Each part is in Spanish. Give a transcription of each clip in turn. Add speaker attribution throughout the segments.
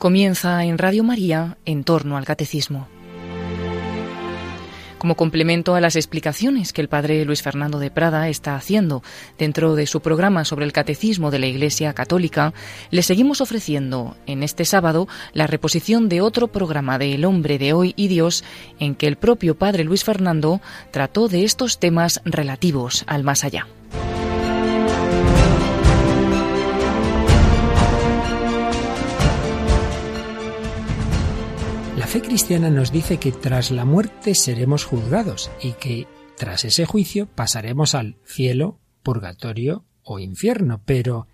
Speaker 1: Comienza en Radio María en torno al catecismo. Como complemento a las explicaciones que el padre Luis Fernando de Prada está haciendo dentro de su programa sobre el catecismo de la Iglesia Católica, le seguimos ofreciendo en este sábado la reposición de otro programa de El hombre de hoy y Dios en que el propio padre Luis Fernando trató de estos temas relativos al más allá.
Speaker 2: Fe cristiana nos dice que tras la muerte seremos juzgados y que tras ese juicio pasaremos al cielo, purgatorio o infierno. Pero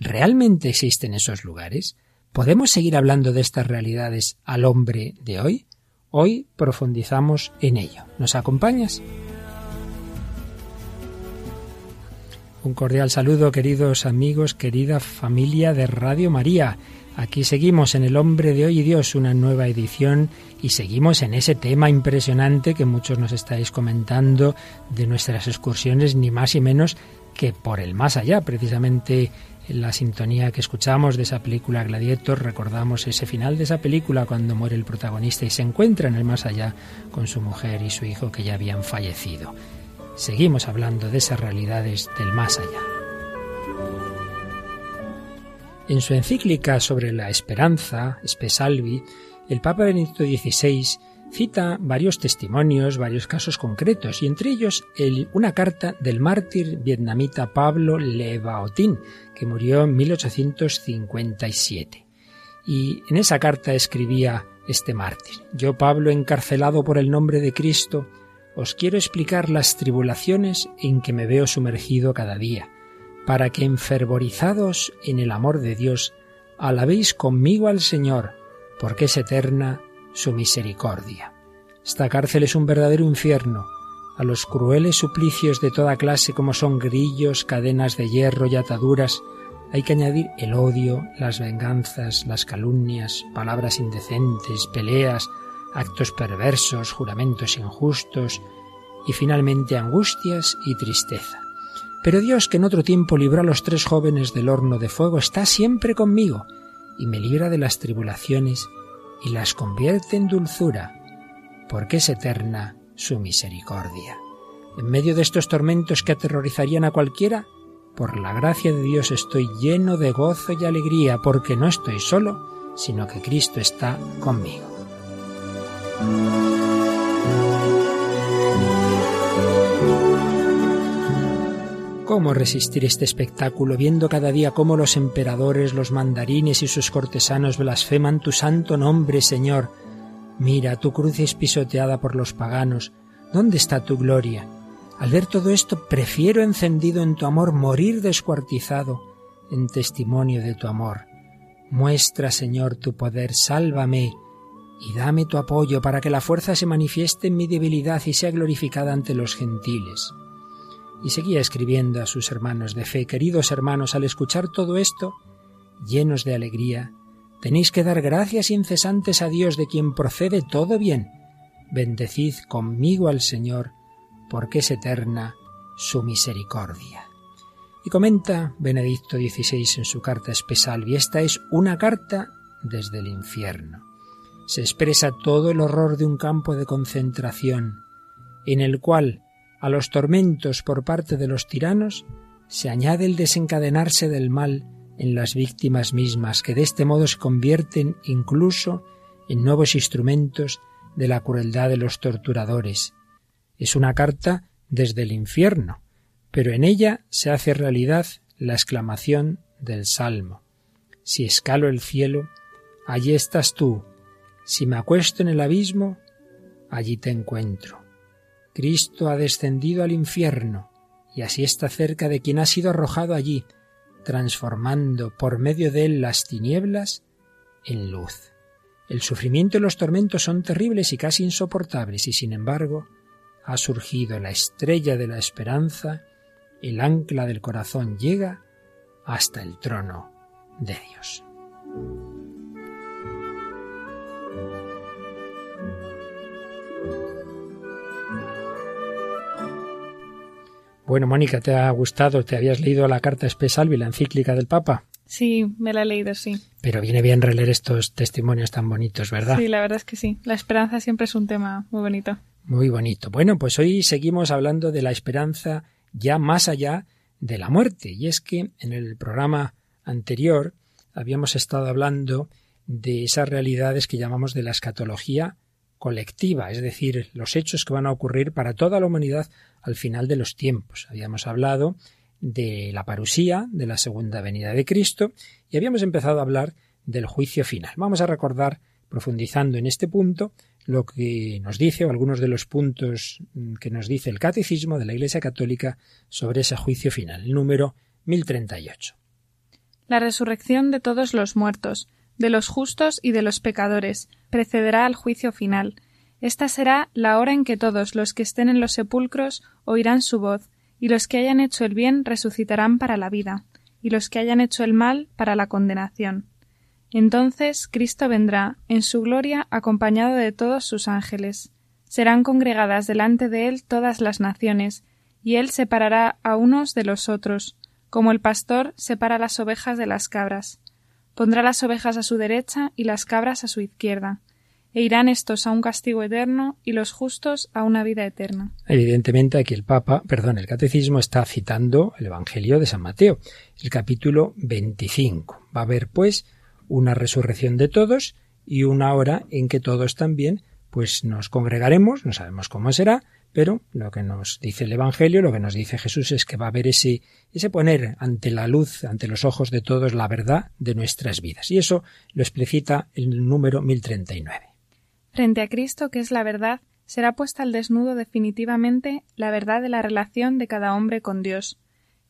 Speaker 2: ¿realmente existen esos lugares? ¿Podemos seguir hablando de estas realidades al hombre de hoy? Hoy profundizamos en ello. ¿Nos acompañas? Un cordial saludo, queridos amigos, querida familia de Radio María. Aquí seguimos en El hombre de hoy y Dios, una nueva edición, y seguimos en ese tema impresionante que muchos nos estáis comentando de nuestras excursiones, ni más y menos que por el más allá. Precisamente en la sintonía que escuchamos de esa película Gladiator, recordamos ese final de esa película cuando muere el protagonista y se encuentra en el más allá con su mujer y su hijo que ya habían fallecido. Seguimos hablando de esas realidades del más allá. En su encíclica sobre la esperanza, Spesalvi, el Papa Benedicto XVI cita varios testimonios, varios casos concretos, y entre ellos una carta del mártir vietnamita Pablo Le Baotin, que murió en 1857. Y en esa carta escribía este mártir, Yo Pablo, encarcelado por el nombre de Cristo, os quiero explicar las tribulaciones en que me veo sumergido cada día para que enfervorizados en el amor de Dios, alabéis conmigo al Señor, porque es eterna su misericordia. Esta cárcel es un verdadero infierno. A los crueles suplicios de toda clase como son grillos, cadenas de hierro y ataduras, hay que añadir el odio, las venganzas, las calumnias, palabras indecentes, peleas, actos perversos, juramentos injustos y finalmente angustias y tristeza. Pero Dios, que en otro tiempo libró a los tres jóvenes del horno de fuego, está siempre conmigo y me libra de las tribulaciones y las convierte en dulzura, porque es eterna su misericordia. En medio de estos tormentos que aterrorizarían a cualquiera, por la gracia de Dios estoy lleno de gozo y alegría, porque no estoy solo, sino que Cristo está conmigo. ¿Cómo resistir este espectáculo viendo cada día cómo los emperadores, los mandarines y sus cortesanos blasfeman tu santo nombre, Señor? Mira, tu cruz es pisoteada por los paganos. ¿Dónde está tu gloria? Al ver todo esto, prefiero encendido en tu amor morir descuartizado en testimonio de tu amor. Muestra, Señor, tu poder, sálvame y dame tu apoyo para que la fuerza se manifieste en mi debilidad y sea glorificada ante los gentiles y seguía escribiendo a sus hermanos de fe, queridos hermanos, al escuchar todo esto, llenos de alegría, tenéis que dar gracias incesantes a Dios de quien procede todo bien. Bendecid conmigo al Señor, porque es eterna su misericordia. Y comenta Benedicto XVI en su carta especial, y esta es una carta desde el infierno. Se expresa todo el horror de un campo de concentración, en el cual a los tormentos por parte de los tiranos se añade el desencadenarse del mal en las víctimas mismas, que de este modo se convierten incluso en nuevos instrumentos de la crueldad de los torturadores. Es una carta desde el infierno, pero en ella se hace realidad la exclamación del Salmo. Si escalo el cielo, allí estás tú. Si me acuesto en el abismo, allí te encuentro. Cristo ha descendido al infierno y así está cerca de quien ha sido arrojado allí, transformando por medio de él las tinieblas en luz. El sufrimiento y los tormentos son terribles y casi insoportables, y sin embargo ha surgido la estrella de la esperanza, el ancla del corazón llega hasta el trono de Dios. Bueno, Mónica, ¿te ha gustado? ¿Te habías leído la carta Espesalvi, la encíclica del Papa?
Speaker 3: Sí, me la he leído, sí.
Speaker 2: Pero viene bien releer estos testimonios tan bonitos, ¿verdad?
Speaker 3: Sí, la verdad es que sí. La esperanza siempre es un tema muy bonito.
Speaker 2: Muy bonito. Bueno, pues hoy seguimos hablando de la esperanza ya más allá de la muerte. Y es que en el programa anterior habíamos estado hablando de esas realidades que llamamos de la escatología colectiva, es decir, los hechos que van a ocurrir para toda la humanidad al final de los tiempos. Habíamos hablado de la parusía, de la segunda venida de Cristo, y habíamos empezado a hablar del juicio final. Vamos a recordar, profundizando en este punto, lo que nos dice, o algunos de los puntos que nos dice el Catecismo de la Iglesia Católica sobre ese juicio final, número 1038.
Speaker 3: La resurrección de todos los muertos, de los justos y de los pecadores, precederá al juicio final. Esta será la hora en que todos los que estén en los sepulcros oirán su voz, y los que hayan hecho el bien resucitarán para la vida, y los que hayan hecho el mal para la condenación. Entonces Cristo vendrá en su gloria acompañado de todos sus ángeles. Serán congregadas delante de él todas las naciones, y él separará a unos de los otros, como el pastor separa las ovejas de las cabras. Pondrá las ovejas a su derecha y las cabras a su izquierda e irán estos a un castigo eterno y los justos a una vida eterna.
Speaker 2: Evidentemente aquí el Papa, perdón, el Catecismo está citando el Evangelio de San Mateo, el capítulo 25. Va a haber pues una resurrección de todos y una hora en que todos también pues nos congregaremos, no sabemos cómo será, pero lo que nos dice el Evangelio, lo que nos dice Jesús es que va a haber ese, ese poner ante la luz, ante los ojos de todos, la verdad de nuestras vidas. Y eso lo explicita el número 1039.
Speaker 3: Frente a Cristo, que es la verdad, será puesta al desnudo definitivamente la verdad de la relación de cada hombre con Dios.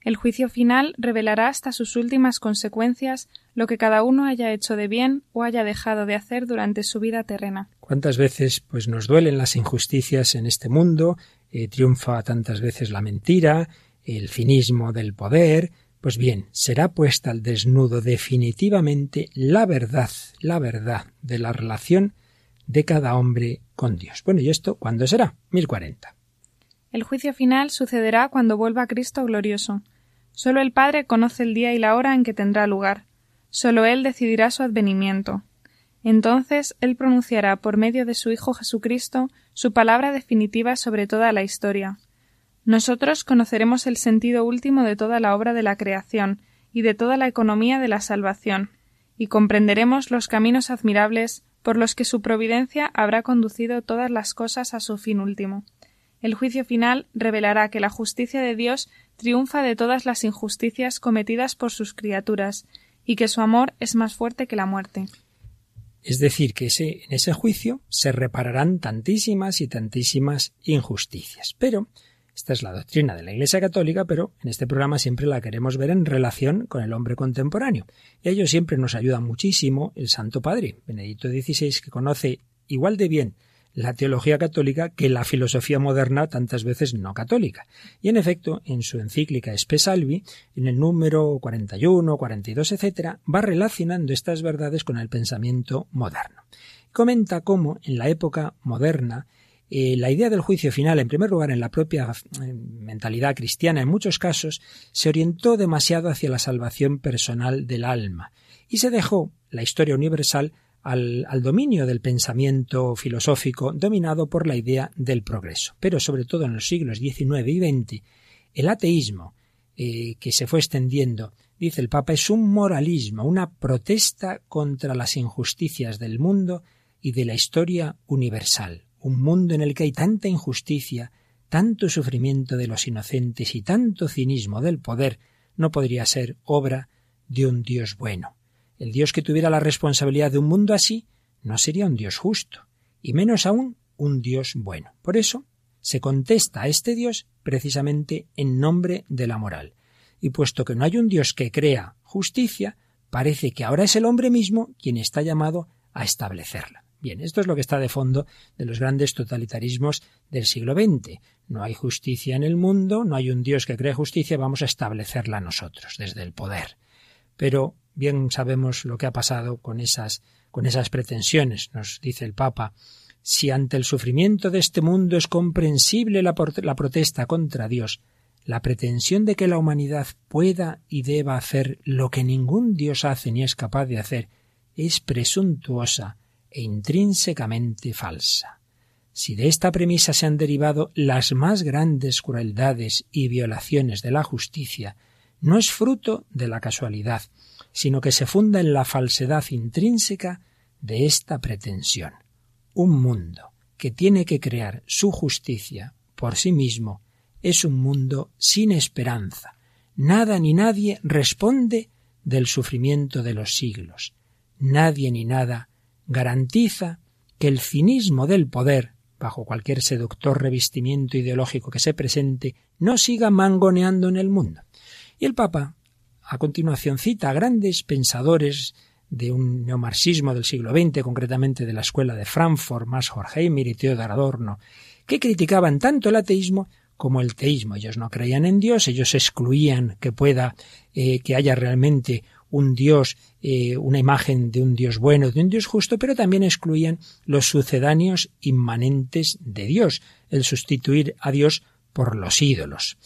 Speaker 3: El juicio final revelará hasta sus últimas consecuencias lo que cada uno haya hecho de bien o haya dejado de hacer durante su vida terrena.
Speaker 2: ¿Cuántas veces pues nos duelen las injusticias en este mundo? Eh, triunfa tantas veces la mentira, el cinismo del poder. Pues bien, será puesta al desnudo definitivamente la verdad, la verdad de la relación de cada hombre con Dios. Bueno, ¿y esto cuándo será? 1040.
Speaker 3: El juicio final sucederá cuando vuelva Cristo glorioso. Solo el Padre conoce el día y la hora en que tendrá lugar. Solo Él decidirá su advenimiento. Entonces Él pronunciará por medio de su Hijo Jesucristo su palabra definitiva sobre toda la historia. Nosotros conoceremos el sentido último de toda la obra de la creación y de toda la economía de la salvación, y comprenderemos los caminos admirables por los que su providencia habrá conducido todas las cosas a su fin último. El juicio final revelará que la justicia de Dios triunfa de todas las injusticias cometidas por sus criaturas, y que su amor es más fuerte que la muerte.
Speaker 2: Es decir, que en ese juicio se repararán tantísimas y tantísimas injusticias. Pero esta es la doctrina de la Iglesia Católica, pero en este programa siempre la queremos ver en relación con el hombre contemporáneo. Y a ello siempre nos ayuda muchísimo el Santo Padre, Benedicto XVI, que conoce igual de bien la teología católica que la filosofía moderna tantas veces no católica. Y en efecto, en su encíclica Salvi, en el número 41, 42, etc., va relacionando estas verdades con el pensamiento moderno. Comenta cómo en la época moderna eh, la idea del juicio final, en primer lugar, en la propia eh, mentalidad cristiana, en muchos casos, se orientó demasiado hacia la salvación personal del alma y se dejó la historia universal al, dominio del pensamiento filosófico dominado por la idea del progreso. Pero sobre todo en los siglos XIX y XX, el ateísmo eh, que se fue extendiendo, dice el Papa, es un moralismo, una protesta contra las injusticias del mundo y de la historia universal, un mundo en el que hay tanta injusticia, tanto sufrimiento de los inocentes y tanto cinismo del poder, no podría ser obra de un Dios bueno. El Dios que tuviera la responsabilidad de un mundo así no sería un Dios justo, y menos aún un Dios bueno. Por eso se contesta a este Dios precisamente en nombre de la moral. Y puesto que no hay un Dios que crea justicia, parece que ahora es el hombre mismo quien está llamado a establecerla. Bien, esto es lo que está de fondo de los grandes totalitarismos del siglo XX. No hay justicia en el mundo, no hay un Dios que cree justicia, vamos a establecerla nosotros, desde el poder. Pero bien sabemos lo que ha pasado con esas, con esas pretensiones, nos dice el Papa. Si ante el sufrimiento de este mundo es comprensible la, la protesta contra Dios, la pretensión de que la humanidad pueda y deba hacer lo que ningún Dios hace ni es capaz de hacer es presuntuosa e intrínsecamente falsa. Si de esta premisa se han derivado las más grandes crueldades y violaciones de la justicia, no es fruto de la casualidad, sino que se funda en la falsedad intrínseca de esta pretensión. Un mundo que tiene que crear su justicia por sí mismo es un mundo sin esperanza. Nada ni nadie responde del sufrimiento de los siglos. Nadie ni nada garantiza que el cinismo del poder, bajo cualquier seductor revestimiento ideológico que se presente, no siga mangoneando en el mundo. Y el Papa, a continuación, cita a grandes pensadores de un neomarxismo del siglo XX, concretamente de la escuela de Frankfurt, más Horkheimer y Theodor Adorno, que criticaban tanto el ateísmo como el teísmo. Ellos no creían en Dios, ellos excluían que pueda, eh, que haya realmente un Dios, eh, una imagen de un Dios bueno, de un Dios justo, pero también excluían los sucedáneos inmanentes de Dios, el sustituir a Dios por los ídolos.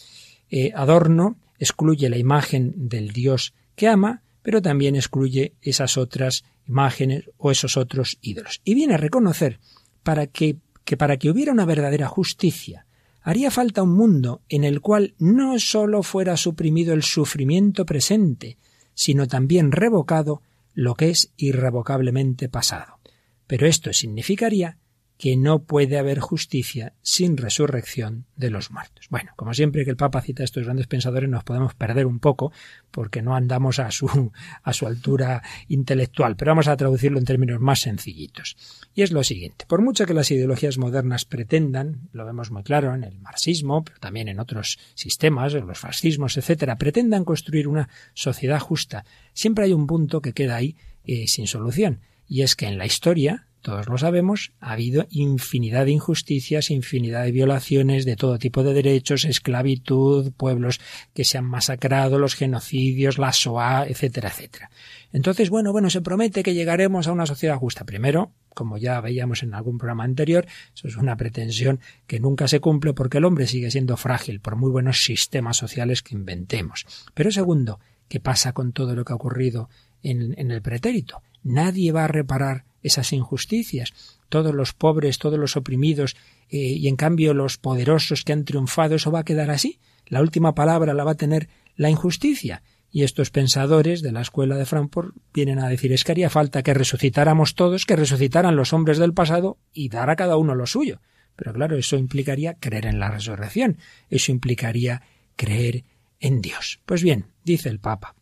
Speaker 2: Eh, Adorno excluye la imagen del Dios que ama, pero también excluye esas otras imágenes o esos otros ídolos. Y viene a reconocer para que, que para que hubiera una verdadera justicia, haría falta un mundo en el cual no sólo fuera suprimido el sufrimiento presente, sino también revocado lo que es irrevocablemente pasado. Pero esto significaría que no puede haber justicia sin resurrección de los muertos. Bueno, como siempre que el Papa cita a estos grandes pensadores nos podemos perder un poco porque no andamos a su, a su altura intelectual, pero vamos a traducirlo en términos más sencillitos. Y es lo siguiente, por mucho que las ideologías modernas pretendan, lo vemos muy claro en el marxismo, pero también en otros sistemas, en los fascismos, etcétera, pretendan construir una sociedad justa, siempre hay un punto que queda ahí eh, sin solución, y es que en la historia todos lo sabemos, ha habido infinidad de injusticias, infinidad de violaciones de todo tipo de derechos, esclavitud, pueblos que se han masacrado, los genocidios, la SOA, etcétera, etcétera. Entonces, bueno, bueno, se promete que llegaremos a una sociedad justa. Primero, como ya veíamos en algún programa anterior, eso es una pretensión que nunca se cumple porque el hombre sigue siendo frágil por muy buenos sistemas sociales que inventemos. Pero segundo, ¿qué pasa con todo lo que ha ocurrido en, en el pretérito? Nadie va a reparar esas injusticias. Todos los pobres, todos los oprimidos, eh, y en cambio los poderosos que han triunfado, eso va a quedar así. La última palabra la va a tener la injusticia. Y estos pensadores de la escuela de Frankfurt vienen a decir es que haría falta que resucitáramos todos, que resucitaran los hombres del pasado y dar a cada uno lo suyo. Pero claro, eso implicaría creer en la resurrección, eso implicaría creer en Dios. Pues bien, dice el Papa,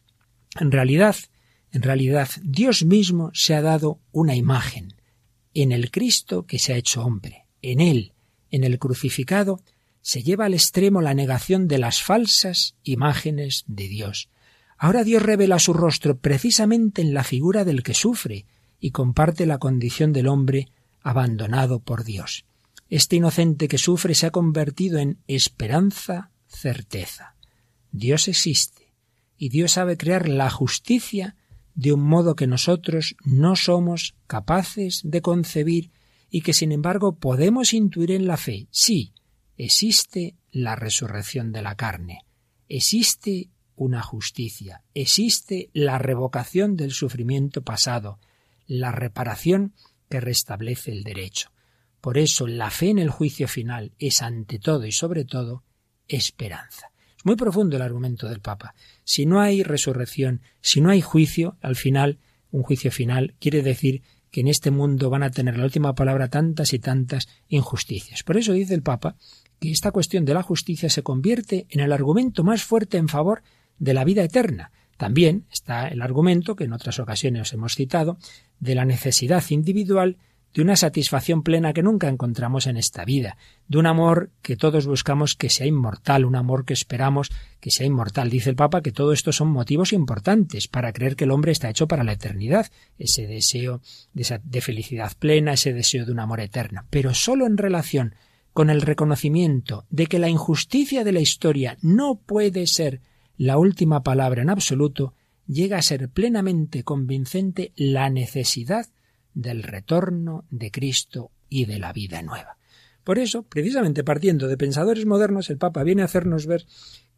Speaker 2: en realidad en realidad, Dios mismo se ha dado una imagen en el Cristo que se ha hecho hombre. En él, en el crucificado, se lleva al extremo la negación de las falsas imágenes de Dios. Ahora Dios revela su rostro precisamente en la figura del que sufre y comparte la condición del hombre abandonado por Dios. Este inocente que sufre se ha convertido en esperanza, certeza. Dios existe y Dios sabe crear la justicia de un modo que nosotros no somos capaces de concebir y que sin embargo podemos intuir en la fe. Sí, existe la resurrección de la carne, existe una justicia, existe la revocación del sufrimiento pasado, la reparación que restablece el derecho. Por eso la fe en el juicio final es ante todo y sobre todo esperanza. Muy profundo el argumento del Papa. Si no hay resurrección, si no hay juicio, al final, un juicio final, quiere decir que en este mundo van a tener la última palabra tantas y tantas injusticias. Por eso dice el Papa que esta cuestión de la justicia se convierte en el argumento más fuerte en favor de la vida eterna. También está el argumento, que en otras ocasiones hemos citado, de la necesidad individual de una satisfacción plena que nunca encontramos en esta vida, de un amor que todos buscamos que sea inmortal, un amor que esperamos que sea inmortal. Dice el Papa que todo esto son motivos importantes para creer que el hombre está hecho para la eternidad, ese deseo de, de felicidad plena, ese deseo de un amor eterno, pero solo en relación con el reconocimiento de que la injusticia de la historia no puede ser la última palabra en absoluto, llega a ser plenamente convincente la necesidad del retorno de Cristo y de la vida nueva. Por eso, precisamente partiendo de pensadores modernos, el Papa viene a hacernos ver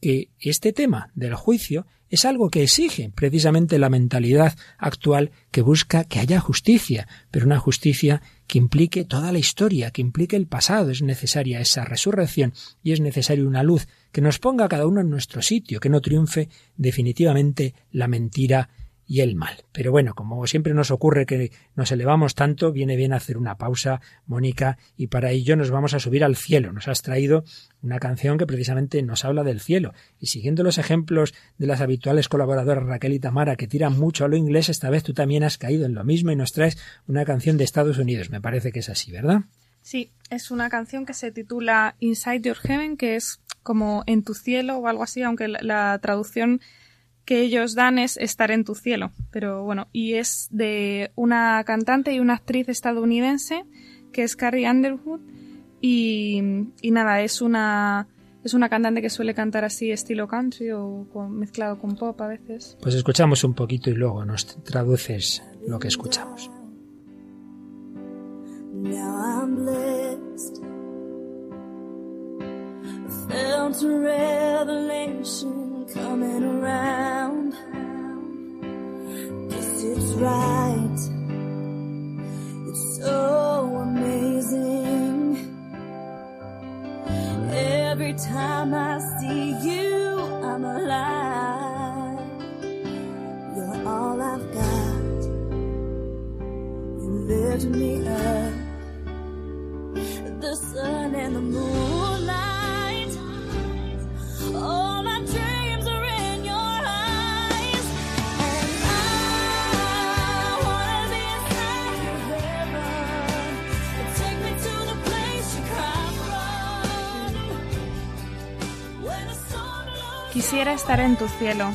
Speaker 2: que este tema del juicio es algo que exige precisamente la mentalidad actual que busca que haya justicia, pero una justicia que implique toda la historia, que implique el pasado. Es necesaria esa resurrección y es necesaria una luz que nos ponga a cada uno en nuestro sitio, que no triunfe definitivamente la mentira y el mal. Pero bueno, como siempre nos ocurre que nos elevamos tanto, viene bien hacer una pausa, Mónica, y para ello nos vamos a subir al cielo. Nos has traído una canción que precisamente nos habla del cielo. Y siguiendo los ejemplos de las habituales colaboradoras Raquel y Tamara, que tiran mucho a lo inglés, esta vez tú también has caído en lo mismo y nos traes una canción de Estados Unidos. Me parece que es así, ¿verdad?
Speaker 3: Sí, es una canción que se titula Inside Your Heaven, que es como en tu cielo o algo así, aunque la traducción que ellos dan es estar en tu cielo. Pero bueno, y es de una cantante y una actriz estadounidense que es Carrie Underwood. Y, nada, es una, es una cantante que suele cantar así estilo country o mezclado con pop a veces.
Speaker 2: Pues escuchamos un poquito y luego nos traduces lo que escuchamos. Coming around. Guess it's right. It's so amazing. Every time I see you, I'm alive. You're all I've got. You lift me up. The sun and the moonlight. All
Speaker 3: Quisiera estar en tu cielo,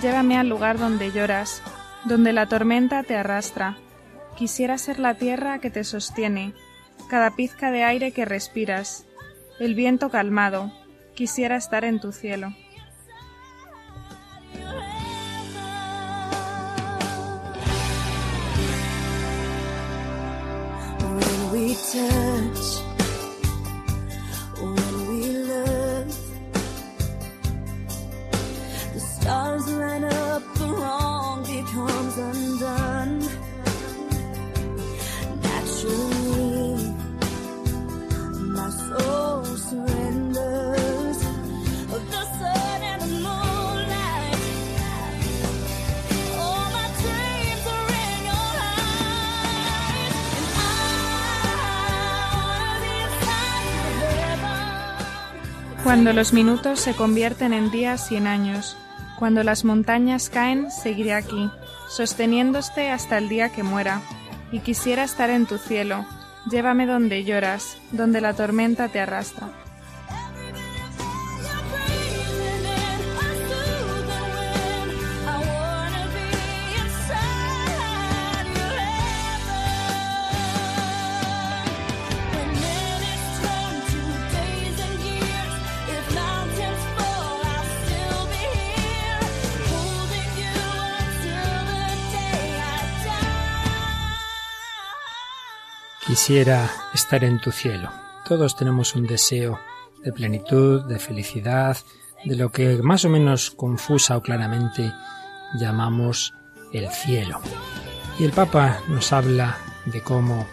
Speaker 3: llévame al lugar donde lloras, donde la tormenta te arrastra. Quisiera ser la tierra que te sostiene, cada pizca de aire que respiras, el viento calmado. Quisiera estar en tu cielo. Cuando los minutos se convierten en días y en años, cuando las montañas caen, seguiré aquí, sosteniéndote hasta el día que muera. Y quisiera estar en tu cielo, llévame donde lloras, donde la tormenta te arrastra.
Speaker 2: Quisiera estar en tu cielo. Todos tenemos un deseo de plenitud, de felicidad, de lo que más o menos confusa o claramente llamamos el cielo. Y el Papa nos habla de cómo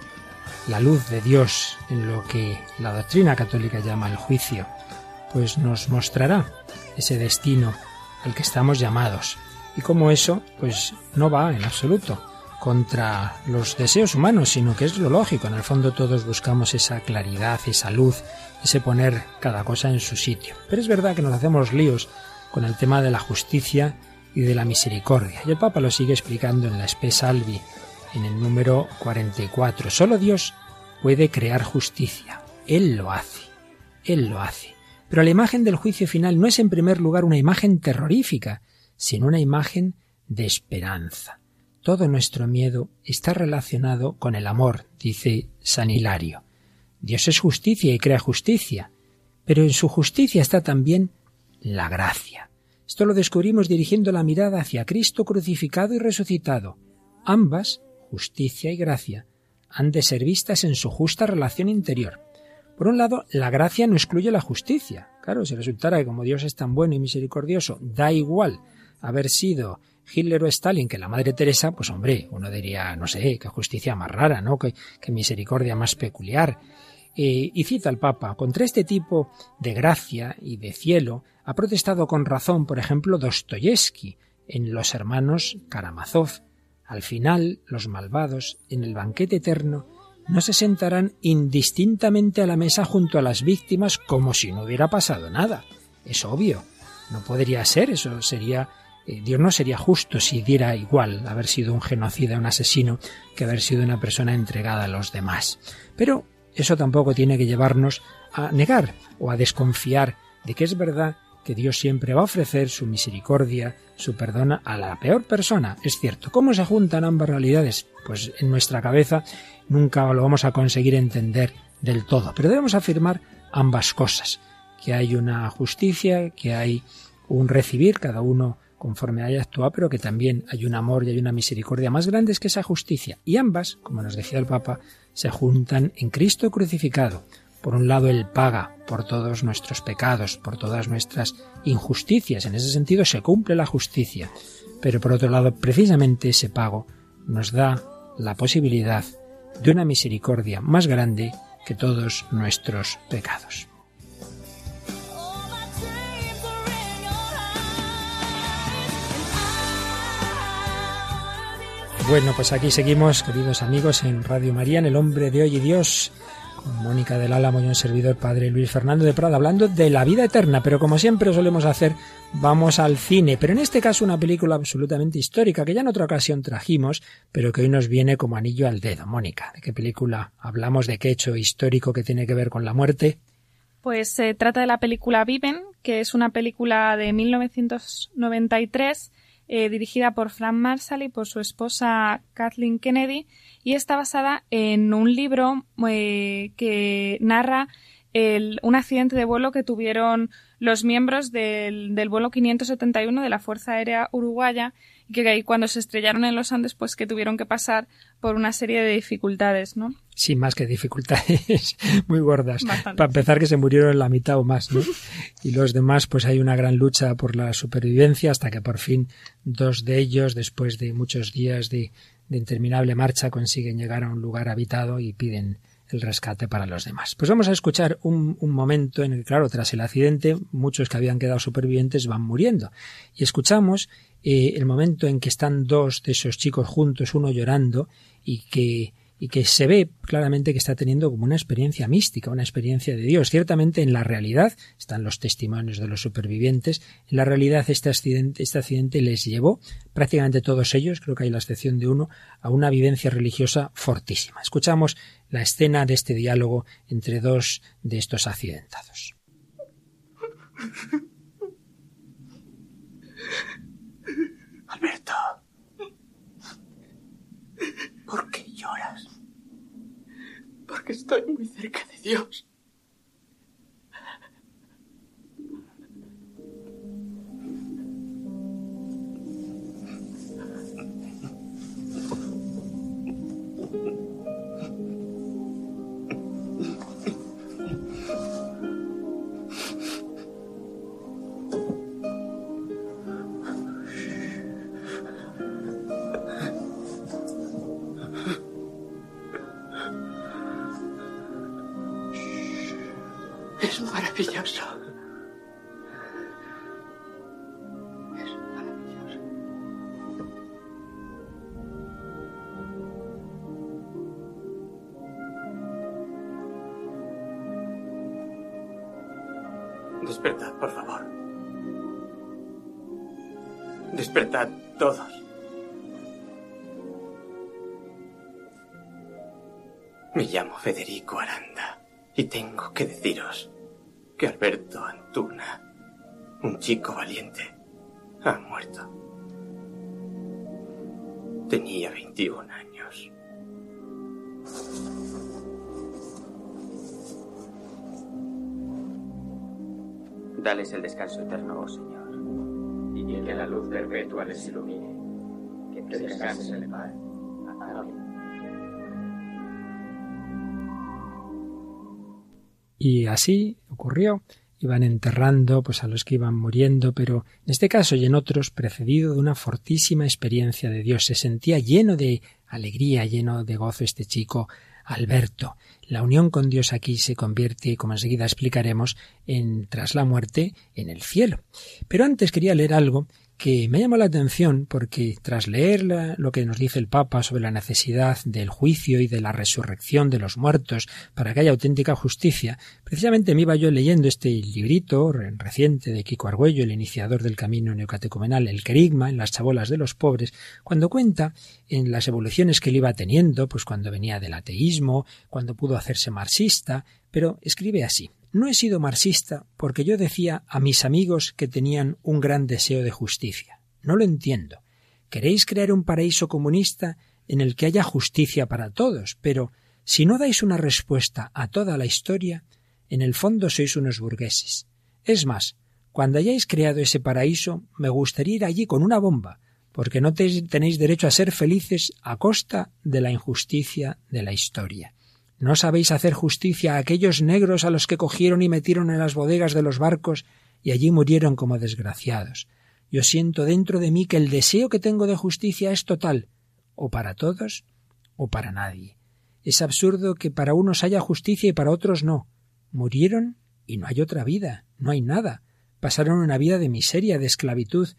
Speaker 2: la luz de Dios en lo que la doctrina católica llama el juicio, pues nos mostrará ese destino al que estamos llamados y cómo eso pues no va en absoluto contra los deseos humanos, sino que es lo lógico. En el fondo todos buscamos esa claridad, esa luz, ese poner cada cosa en su sitio. Pero es verdad que nos hacemos líos con el tema de la justicia y de la misericordia. Y el Papa lo sigue explicando en la Spe Salvi, en el número 44. Solo Dios puede crear justicia. Él lo hace. Él lo hace. Pero la imagen del juicio final no es en primer lugar una imagen terrorífica, sino una imagen de esperanza. Todo nuestro miedo está relacionado con el amor, dice San Hilario. Dios es justicia y crea justicia, pero en su justicia está también la gracia. Esto lo descubrimos dirigiendo la mirada hacia Cristo crucificado y resucitado. Ambas, justicia y gracia, han de ser vistas en su justa relación interior. Por un lado, la gracia no excluye la justicia. Claro, si resultara que como Dios es tan bueno y misericordioso, da igual haber sido Hitler o Stalin que la Madre Teresa, pues hombre, uno diría, no sé, qué justicia más rara, ¿no? Qué, misericordia más peculiar. Eh, y cita al Papa, contra este tipo de gracia y de cielo ha protestado con razón, por ejemplo, Dostoyevsky en Los hermanos Karamazov. Al final, los malvados, en el banquete eterno, no se sentarán indistintamente a la mesa junto a las víctimas como si no hubiera pasado nada. Es obvio. No podría ser, eso sería eh, Dios no sería justo si diera igual haber sido un genocida, un asesino, que haber sido una persona entregada a los demás. Pero eso tampoco tiene que llevarnos a negar o a desconfiar de que es verdad que Dios siempre va a ofrecer su misericordia, su perdón a la peor persona. Es cierto. ¿Cómo se juntan ambas realidades? Pues en nuestra cabeza nunca lo vamos a conseguir entender del todo. Pero debemos afirmar ambas cosas. Que hay una justicia, que hay un recibir, cada uno conforme haya actuado, pero que también hay un amor y hay una misericordia más grandes que esa justicia. Y ambas, como nos decía el Papa, se juntan en Cristo crucificado. Por un lado, Él paga por todos nuestros pecados, por todas nuestras injusticias. En ese sentido se cumple la justicia. Pero por otro lado, precisamente ese pago nos da la posibilidad de una misericordia más grande que todos nuestros pecados. Bueno, pues aquí seguimos, queridos amigos, en Radio María, en El Hombre de Hoy y Dios, con Mónica del Álamo y un servidor Padre Luis Fernando de Prada, hablando de la vida eterna, pero como siempre solemos hacer, vamos al cine, pero en este caso una película absolutamente histórica, que ya en otra ocasión trajimos, pero que hoy nos viene como anillo al dedo. Mónica, ¿de qué película hablamos? ¿De qué hecho histórico que tiene que ver con la muerte?
Speaker 3: Pues se trata de la película Viven, que es una película de 1993 eh, dirigida por Frank Marshall y por su esposa Kathleen Kennedy, y está basada en un libro eh, que narra el, un accidente de vuelo que tuvieron los miembros del, del vuelo 571 de la Fuerza Aérea Uruguaya y que cuando se estrellaron en los Andes, pues que tuvieron que pasar por una serie de dificultades, ¿no?
Speaker 2: Sí, más que dificultades muy gordas. Para empezar, que se murieron la mitad o más, ¿no? Y los demás, pues hay una gran lucha por la supervivencia hasta que por fin dos de ellos, después de muchos días de, de interminable marcha, consiguen llegar a un lugar habitado y piden el rescate para los demás. Pues vamos a escuchar un, momento en el que, claro, tras el accidente, muchos que habían quedado supervivientes van muriendo. Y escuchamos eh, el momento en que están dos de esos chicos juntos, uno llorando, y que y que se ve claramente que está teniendo como una experiencia mística, una experiencia de Dios. Ciertamente en la realidad, están los testimonios de los supervivientes, en la realidad este accidente, este accidente les llevó, prácticamente todos ellos, creo que hay la excepción de uno, a una vivencia religiosa fortísima. Escuchamos la escena de este diálogo entre dos de estos accidentados.
Speaker 4: Alberto, ¿por qué lloras? Porque estoy muy cerca de Dios. Despertad, por favor. Despertad todos. Me llamo Federico Aranda y tengo que deciros que Alberto Antuna, un chico valiente, ha muerto. Tenía 21 años.
Speaker 5: Dales el descanso eterno, oh Señor, y que la luz perpetua les ilumine. Que descansen en paz. Amén.
Speaker 2: Y así ocurrió. Iban enterrando pues a los que iban muriendo, pero en este caso y en otros precedido de una fortísima experiencia de Dios. Se sentía lleno de alegría, lleno de gozo este chico Alberto. La unión con Dios aquí se convierte, como enseguida explicaremos, en tras la muerte en el cielo. Pero antes quería leer algo que me llamó la atención porque tras leer lo que nos dice el Papa sobre la necesidad del juicio y de la resurrección de los muertos para que haya auténtica justicia, precisamente me iba yo leyendo este librito reciente de Kiko Argüello, el iniciador del camino neocatecumenal, el querigma en las chabolas de los pobres, cuando cuenta en las evoluciones que él iba teniendo, pues cuando venía del ateísmo, cuando pudo hacerse marxista, pero escribe así no he sido marxista porque yo decía a mis amigos que tenían un gran deseo de justicia. No lo entiendo. Queréis crear un paraíso comunista en el que haya justicia para todos, pero si no dais una respuesta a toda la historia, en el fondo sois unos burgueses. Es más, cuando hayáis creado ese paraíso, me gustaría ir allí con una bomba, porque no tenéis derecho a ser felices a costa de la injusticia de la historia. ¿No sabéis hacer justicia a aquellos negros a los que cogieron y metieron en las bodegas de los barcos y allí murieron como desgraciados? Yo siento dentro de mí que el deseo que tengo de justicia es total, o para todos, o para nadie. Es absurdo que para unos haya justicia y para otros no. Murieron y no hay otra vida, no hay nada. Pasaron una vida de miseria, de esclavitud.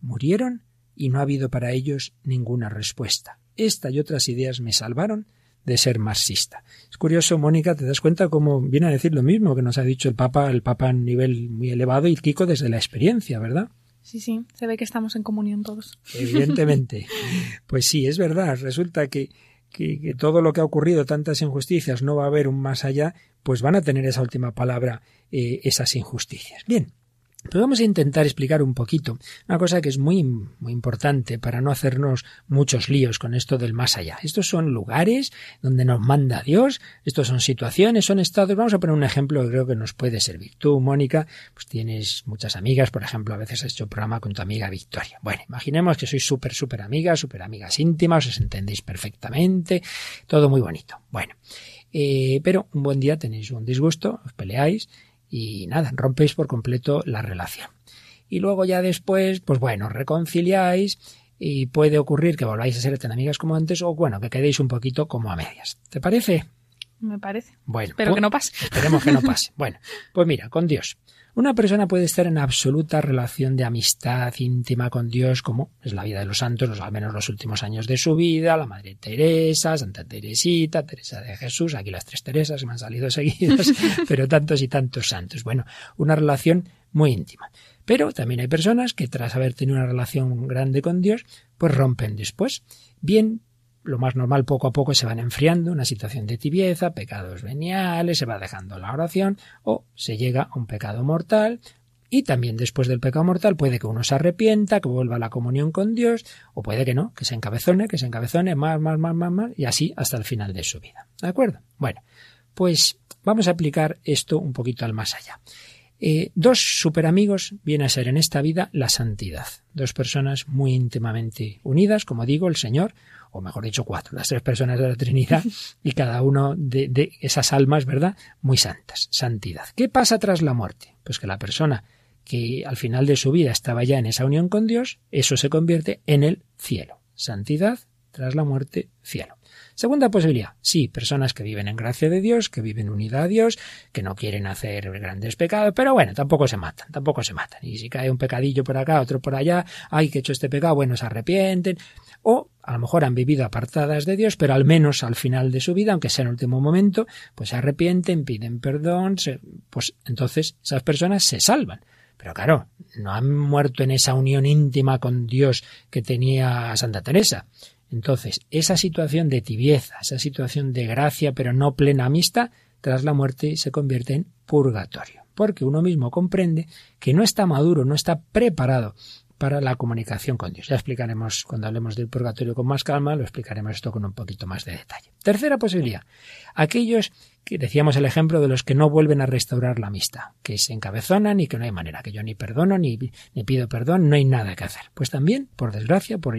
Speaker 2: Murieron y no ha habido para ellos ninguna respuesta. Esta y otras ideas me salvaron de ser marxista. Es curioso, Mónica, te das cuenta cómo viene a decir lo mismo que nos ha dicho el Papa, el Papa a nivel muy elevado y Kiko desde la experiencia, ¿verdad?
Speaker 3: Sí, sí, se ve que estamos en comunión todos.
Speaker 2: Evidentemente. pues sí, es verdad. Resulta que, que, todo lo que ha ocurrido, tantas injusticias, no va a haber un más allá, pues van a tener esa última palabra eh, esas injusticias. Bien, pero vamos a intentar explicar un poquito una cosa que es muy, muy importante para no hacernos muchos líos con esto del más allá. Estos son lugares donde nos manda Dios, estos son situaciones, son estados. Vamos a poner un ejemplo que creo que nos puede servir. Tú, Mónica, pues tienes muchas amigas, por ejemplo, a veces has hecho programa con tu amiga Victoria. Bueno, imaginemos que sois súper, súper amigas, súper amigas íntimas, os entendéis perfectamente, todo muy bonito. Bueno, eh, pero un buen día tenéis un disgusto, os peleáis y nada, rompéis por completo la relación. Y luego ya después, pues bueno, reconciliáis y puede ocurrir que volváis a ser tan amigas como antes o bueno, que quedéis un poquito como a medias. ¿Te parece?
Speaker 3: Me parece.
Speaker 2: Bueno,
Speaker 3: Espero
Speaker 2: pues
Speaker 3: que no pase.
Speaker 2: Esperemos que no pase. Bueno, pues mira, con Dios. Una persona puede estar en absoluta relación de amistad íntima con Dios, como es la vida de los santos, al menos los últimos años de su vida, la Madre Teresa, Santa Teresita, Teresa de Jesús, aquí las tres Teresas que me han salido seguidas, pero tantos y tantos santos. Bueno, una relación muy íntima. Pero también hay personas que tras haber tenido una relación grande con Dios, pues rompen después. Bien lo más normal poco a poco se van enfriando, una situación de tibieza, pecados veniales, se va dejando la oración o se llega a un pecado mortal y también después del pecado mortal puede que uno se arrepienta, que vuelva a la comunión con Dios o puede que no, que se encabezone, que se encabezone más, más, más, más, más y así hasta el final de su vida. ¿De acuerdo? Bueno, pues vamos a aplicar esto un poquito al más allá. Eh, dos superamigos viene a ser en esta vida la santidad. Dos personas muy íntimamente unidas, como digo, el Señor, o mejor dicho, cuatro, las tres personas de la Trinidad y cada uno de, esas almas, ¿verdad? Muy santas, santidad. ¿Qué pasa tras la muerte? Pues que la persona que al final de su vida estaba ya en esa unión con Dios, eso se convierte en el cielo. Santidad, tras la muerte, cielo. Segunda posibilidad, sí, personas que viven en gracia de Dios, que viven unida a Dios, que no quieren hacer grandes pecados, pero bueno, tampoco se matan, tampoco se matan. Y si cae un pecadillo por acá, otro por allá, ay, que he hecho este pecado, bueno, se arrepienten o a lo mejor han vivido apartadas de Dios, pero al menos al final de su vida, aunque sea en el último momento, pues se arrepienten, piden perdón, pues entonces esas personas se salvan. Pero claro, no han muerto en esa unión íntima con Dios que tenía Santa Teresa. Entonces, esa situación de tibieza, esa situación de gracia, pero no plena amistad, tras la muerte se convierte en purgatorio. Porque uno mismo comprende que no está maduro, no está preparado para la comunicación con Dios. Ya explicaremos cuando hablemos del purgatorio con más calma, lo explicaremos esto con un poquito más de detalle. Tercera posibilidad, aquellos decíamos el ejemplo de los que no vuelven a restaurar la amistad, que se encabezonan y que no hay manera, que yo ni perdono ni, pido perdón, no hay nada que hacer. Pues también, por desgracia, por,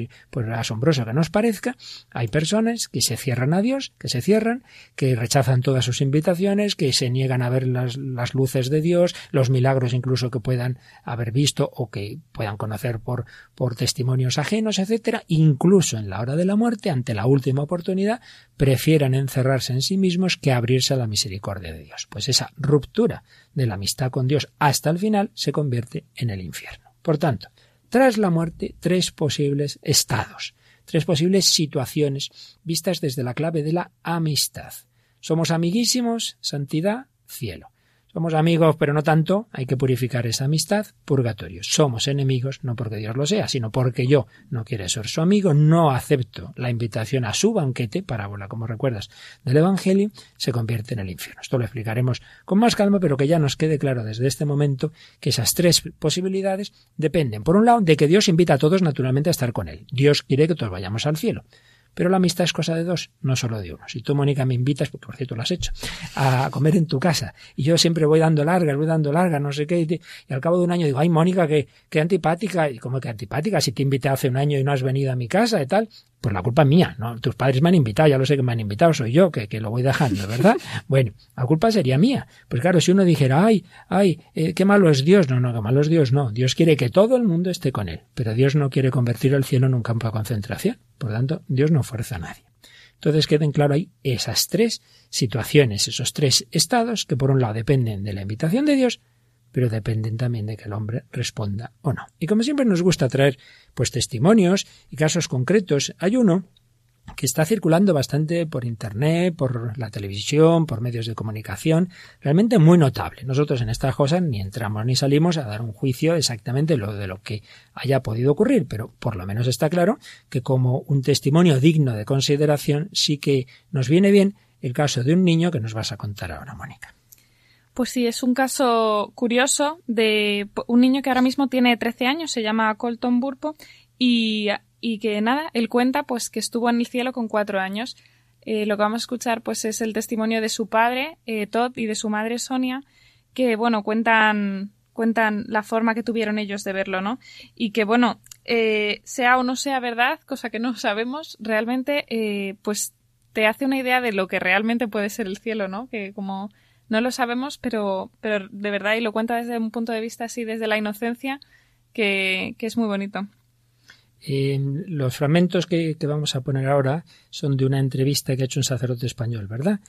Speaker 2: asombroso que nos parezca, hay personas que se cierran a Dios, que se cierran, que rechazan todas sus invitaciones, que se niegan a ver las, las luces de Dios, los milagros incluso que puedan haber visto o que puedan conocer por, por testimonios ajenos, etcétera, incluso en la hora de la muerte, ante la última oportunidad, prefieran encerrarse en sí mismos que abrirse a la misericordia de Dios. Pues esa ruptura de la amistad con Dios hasta el final se convierte en el infierno. Por tanto, tras la muerte, tres posibles estados, tres posibles situaciones vistas desde la clave de la amistad. Somos amiguísimos, santidad, cielo. Somos amigos, pero no tanto, hay que purificar esa amistad, purgatorio. Somos enemigos, no porque Dios lo sea, sino porque yo no quiero ser su amigo, no acepto la invitación a su banquete, parábola, como recuerdas, del Evangelio, se convierte en el infierno. Esto lo explicaremos con más calma, pero que ya nos quede claro desde este momento que esas tres posibilidades dependen, por un lado, de que Dios invita a todos naturalmente a estar con Él. Dios quiere que todos vayamos al cielo. Pero la amistad es cosa de dos, no solo de uno. Si tú, Mónica, me invitas, porque por cierto lo has hecho, a comer en tu casa, y yo siempre voy dando largas, voy dando largas, no sé qué, y, al cabo de un año digo, ay, Mónica, qué, qué antipática, y como que antipática, si te invité hace un año y no has venido a mi casa y tal, pues la culpa es mía, ¿no? Tus padres me han invitado, ya lo sé que me han invitado, soy yo que, que lo voy dejando, ¿verdad? bueno, la culpa sería mía. Pues claro, si uno dijera, ay, ay, eh, qué malo es Dios, no, no, qué malo es Dios, no. Dios quiere que todo el mundo esté con él, pero Dios no quiere convertir el cielo en un campo de concentración. Por lo tanto, Dios no fuerza a nadie. Entonces queden claro ahí esas tres situaciones, esos tres estados que por un lado dependen de la invitación de Dios, pero dependen también de que el hombre responda o no. Y como siempre nos gusta traer pues testimonios y casos concretos, hay uno que está circulando bastante por Internet, por la televisión, por medios de comunicación, realmente muy notable. Nosotros en estas cosas ni entramos ni salimos a dar un juicio exactamente de lo que haya podido ocurrir, pero por lo menos está claro que como un testimonio digno de consideración sí que nos viene bien el caso de un niño que nos vas a contar ahora, Mónica.
Speaker 3: Pues sí, es un caso curioso de un niño que ahora mismo tiene 13 años, se llama Colton Burpo, y y que nada, él cuenta pues que estuvo en el cielo con cuatro años. Eh, lo que vamos a escuchar pues es el testimonio de su padre, eh, Todd, y de su madre, Sonia, que bueno, cuentan cuentan la forma que tuvieron ellos de verlo, ¿no? Y que bueno, eh, sea o no sea verdad, cosa que no sabemos, realmente pues te hace una idea de lo que realmente puede ser el cielo, ¿no? Que como no lo sabemos, pero, pero de verdad, y lo cuenta desde un punto de vista así, desde la inocencia, que, que es muy bonito
Speaker 2: los fragmentos que, vamos a poner ahora son de una entrevista que ha hecho un sacerdote español, ¿verdad?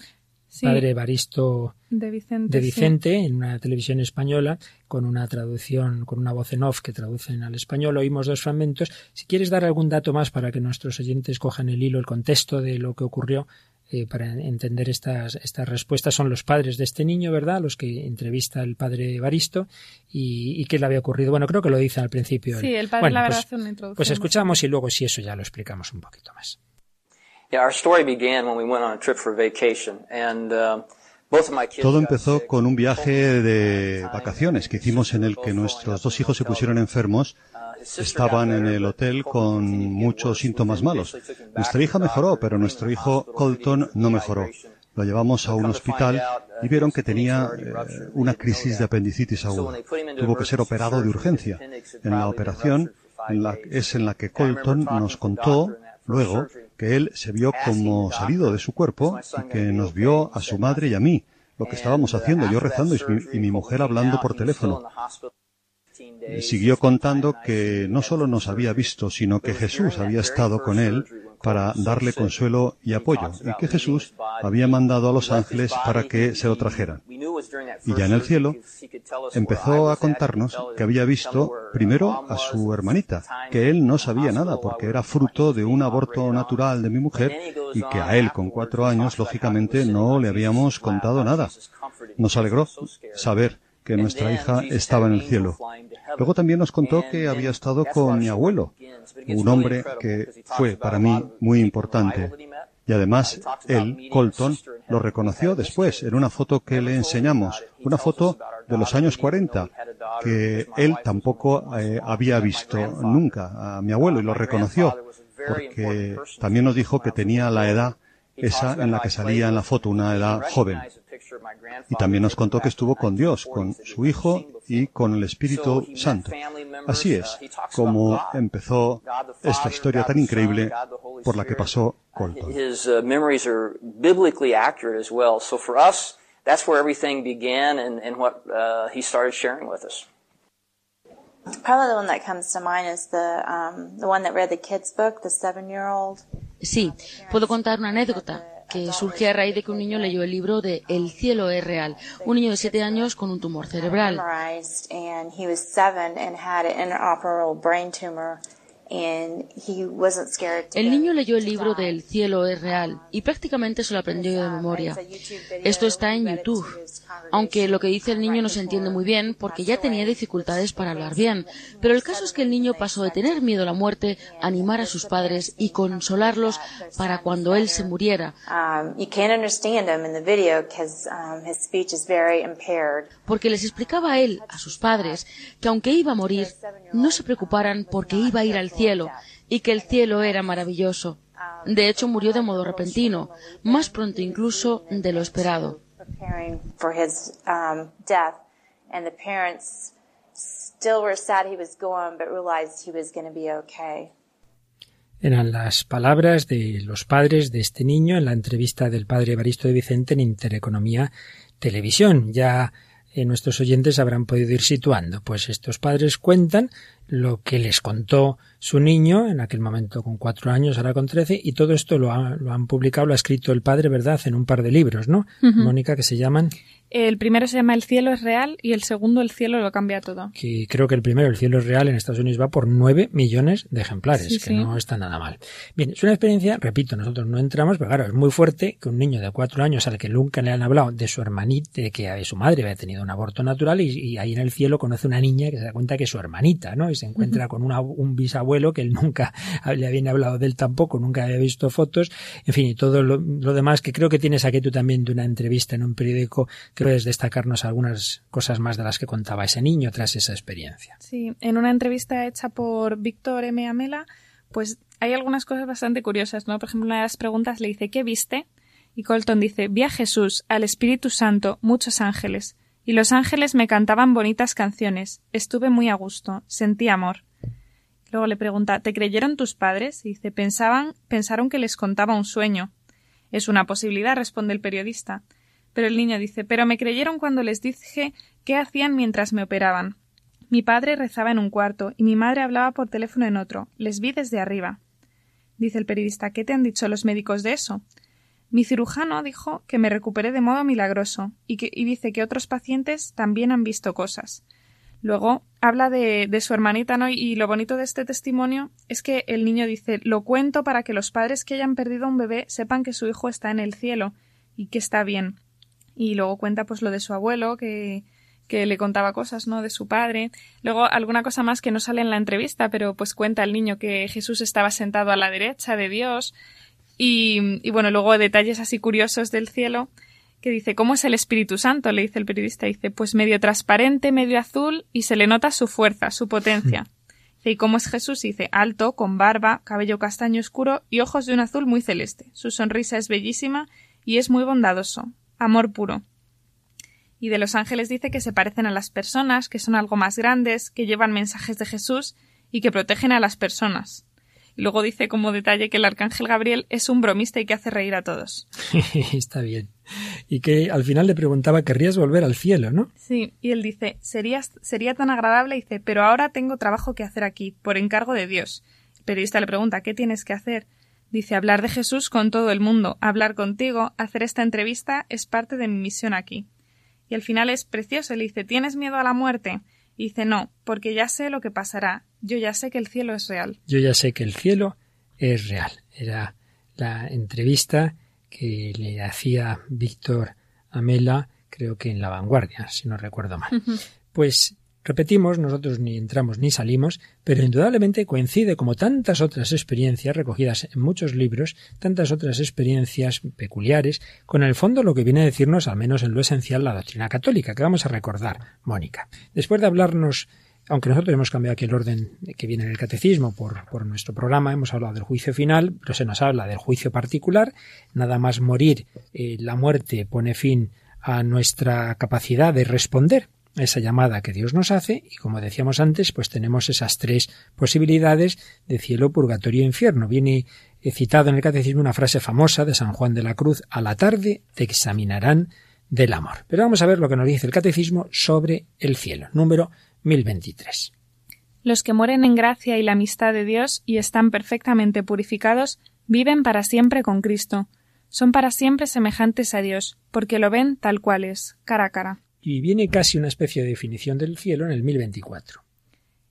Speaker 2: Padre Evaristo
Speaker 3: de Vicente,
Speaker 2: de Vicente en una televisión española, con una traducción, con una voz en off que traducen al español. Oímos dos fragmentos. Si quieres dar algún dato más para que nuestros oyentes cojan el hilo, el contexto de lo que ocurrió, eh, para entender estas, estas respuestas son los padres de este niño, ¿verdad? Los que entrevista el padre Evaristo y, y qué le había ocurrido. Bueno, creo que lo dice al principio.
Speaker 3: Sí, el padre la verdad
Speaker 2: pues,
Speaker 3: hace una introducción.
Speaker 2: Pues escuchamos y luego si eso ya lo explicamos un poquito más.
Speaker 6: Todo empezó con un viaje de vacaciones que hicimos en el que nuestros dos hijos se pusieron enfermos estaban en el hotel con muchos síntomas malos. Nuestra hija mejoró, pero nuestro hijo Colton no mejoró. Lo llevamos a un hospital y vieron que tenía eh, una crisis de apendicitis aguda. Tuvo que ser operado de urgencia. En la operación es en la que Colton nos contó luego que él se vio como salido de su cuerpo y que nos vio a su madre y a mí, lo que estábamos haciendo, yo rezando y mi mujer hablando por teléfono. Siguió contando que no solo nos había visto, sino que Jesús había estado con él para darle consuelo y apoyo, y que Jesús había mandado a los ángeles para que se lo trajeran. Y ya en el cielo empezó a contarnos que había visto primero a su hermanita, que él no sabía nada porque era fruto de un aborto natural de mi mujer y que a él con cuatro años lógicamente no le habíamos contado nada. Nos alegró saber que nuestra hija estaba en el cielo. Luego también nos contó que había estado con mi abuelo, un hombre que fue para mí muy importante. Y además, él, Colton, lo reconoció después en una foto que le enseñamos, una foto de los años 40, que él tampoco eh, había visto nunca a mi abuelo y lo reconoció, porque también nos dijo que tenía la edad esa en la que salía en la foto, una edad joven. Y también nos contó que estuvo con Dios, con su Hijo y con el Espíritu Santo. Así es como empezó esta historia tan increíble por la que pasó Colton.
Speaker 7: That's where everything began and, and what uh, he started sharing with us.
Speaker 8: Probably the one that comes to mind is the um, the one that read the kids book, the seven-year-old.
Speaker 9: Sí, puedo contar una anécdota que surge a raíz de que un niño leyó el libro de El cielo es real, un niño de siete años con un tumor cerebral. El niño leyó el libro de El cielo es real y prácticamente se lo aprendió de memoria. Esto está en YouTube, aunque lo que dice el niño no se entiende muy bien porque ya tenía dificultades para hablar bien. Pero el caso es que el niño pasó de tener miedo a la muerte a animar a sus padres y consolarlos para cuando él se muriera. Porque les explicaba a él, a sus padres, que aunque iba a morir, no se preocuparan porque iba a ir al cielo y que el cielo era maravilloso. De hecho, murió de modo repentino, más pronto incluso de lo esperado.
Speaker 2: Eran las palabras de los padres de este niño en la entrevista del padre Evaristo de Vicente en Intereconomía Televisión. Ya eh, nuestros oyentes habrán podido ir situando. Pues estos padres cuentan lo que les contó su niño, en aquel momento con cuatro años, ahora con trece, y todo esto lo, lo han publicado, lo ha escrito el padre, ¿verdad?, en un par de libros, ¿no? Mónica, que se llaman
Speaker 3: el primero se llama El cielo es real y el segundo El cielo lo cambia todo.
Speaker 2: Que creo que el primero, El cielo es real, en Estados Unidos va por nueve millones de ejemplares, que no está nada mal. Bien, es una experiencia, repito, nosotros no entramos, pero claro, es muy fuerte que un niño de cuatro años al que nunca le han hablado de su hermanita, de que su madre había tenido un aborto natural y, ahí en el cielo conoce una niña que se da cuenta que es su hermanita, ¿no? Y se encuentra con un bisabuelo que él nunca le había hablado de él tampoco, nunca había visto fotos, en fin, y todo lo, demás que creo que tienes aquí tú también de una entrevista en un periódico que puedes destacarnos algunas cosas más de las que contaba ese niño tras esa experiencia.
Speaker 3: Sí, en una entrevista hecha por Víctor M. Amela, pues hay algunas cosas bastante curiosas, ¿no? Por ejemplo, una de las preguntas le dice, ¿qué viste? Y Colton dice, vi a Jesús, al Espíritu Santo, muchos ángeles. Y los ángeles me cantaban bonitas canciones. Estuve muy a gusto. Sentí amor. Luego le pregunta, ¿te creyeron tus padres? Y dice, pensaban, pensaron que les contaba un sueño. Es una posibilidad, responde el periodista. Pero el niño dice Pero me creyeron cuando les dije qué hacían mientras me operaban. Mi padre rezaba en un cuarto y mi madre hablaba por teléfono en otro. Les vi desde arriba. Dice el periodista ¿Qué te han dicho los médicos de eso? Mi cirujano dijo que me recuperé de modo milagroso y, que, dice que otros pacientes también han visto cosas. Luego habla de, de, su hermanita, ¿no? Y lo bonito de este testimonio es que el niño dice lo cuento para que los padres que hayan perdido un bebé sepan que su hijo está en el cielo y que está bien y luego cuenta pues lo de su abuelo que, que le contaba cosas, ¿no? De su padre. Luego alguna cosa más que no sale en la entrevista, pero pues cuenta el niño que Jesús estaba sentado a la derecha de Dios. Y, y bueno, luego detalles así curiosos del cielo que dice, ¿cómo es el Espíritu Santo? Le dice el periodista. Dice, pues medio transparente, medio azul y se le nota su fuerza, su potencia. ¿y cómo es Jesús? Dice, alto, con barba, cabello castaño oscuro y ojos de un azul muy celeste. Su sonrisa es bellísima y es muy bondadoso amor puro. Y de los ángeles dice que se parecen a las personas, que son algo más grandes, que llevan mensajes de Jesús y que protegen a las personas. Luego dice como detalle que el arcángel Gabriel es un bromista y que hace reír a todos.
Speaker 2: Está bien. Y que al final le preguntaba, ¿querrías volver al cielo, no?
Speaker 3: Sí, y él dice, sería, sería tan agradable, dice, pero ahora tengo trabajo que hacer aquí, por encargo de Dios. El periodista le pregunta, ¿qué tienes que hacer? Dice hablar de Jesús con todo el mundo, hablar contigo, hacer esta entrevista es parte de mi misión aquí. Y al final es precioso, le dice ¿Tienes miedo a la muerte? Y dice no, porque ya sé lo que pasará, yo ya sé que el cielo es real.
Speaker 2: Yo ya sé que el cielo es real. Era la entrevista que le hacía Víctor Amela, creo que en La Vanguardia, si no recuerdo mal. Pues Repetimos, nosotros ni entramos ni salimos, pero indudablemente coincide como tantas otras experiencias recogidas en muchos libros, tantas otras experiencias peculiares, con el fondo lo que viene a decirnos, al menos en lo esencial, la doctrina católica, que vamos a recordar, Mónica. Después de hablarnos aunque nosotros hemos cambiado aquí el orden que viene en el catecismo por, nuestro programa, hemos hablado del juicio final, pero se nos habla del juicio particular, nada más morir, eh, la muerte pone fin a nuestra capacidad de responder esa llamada que Dios nos hace y como decíamos antes, pues tenemos esas tres posibilidades de cielo, purgatorio e infierno. Viene citado en el catecismo una frase famosa de San Juan de la Cruz, a la tarde te examinarán del amor. Pero vamos a ver lo que nos dice el catecismo sobre el cielo, número 1023.
Speaker 3: Los que mueren en gracia y la amistad de Dios y están perfectamente purificados, viven para siempre con Cristo. Son para siempre semejantes a Dios, porque lo ven tal cual es, cara a cara.
Speaker 2: Y viene casi una especie de definición del cielo en el 1024.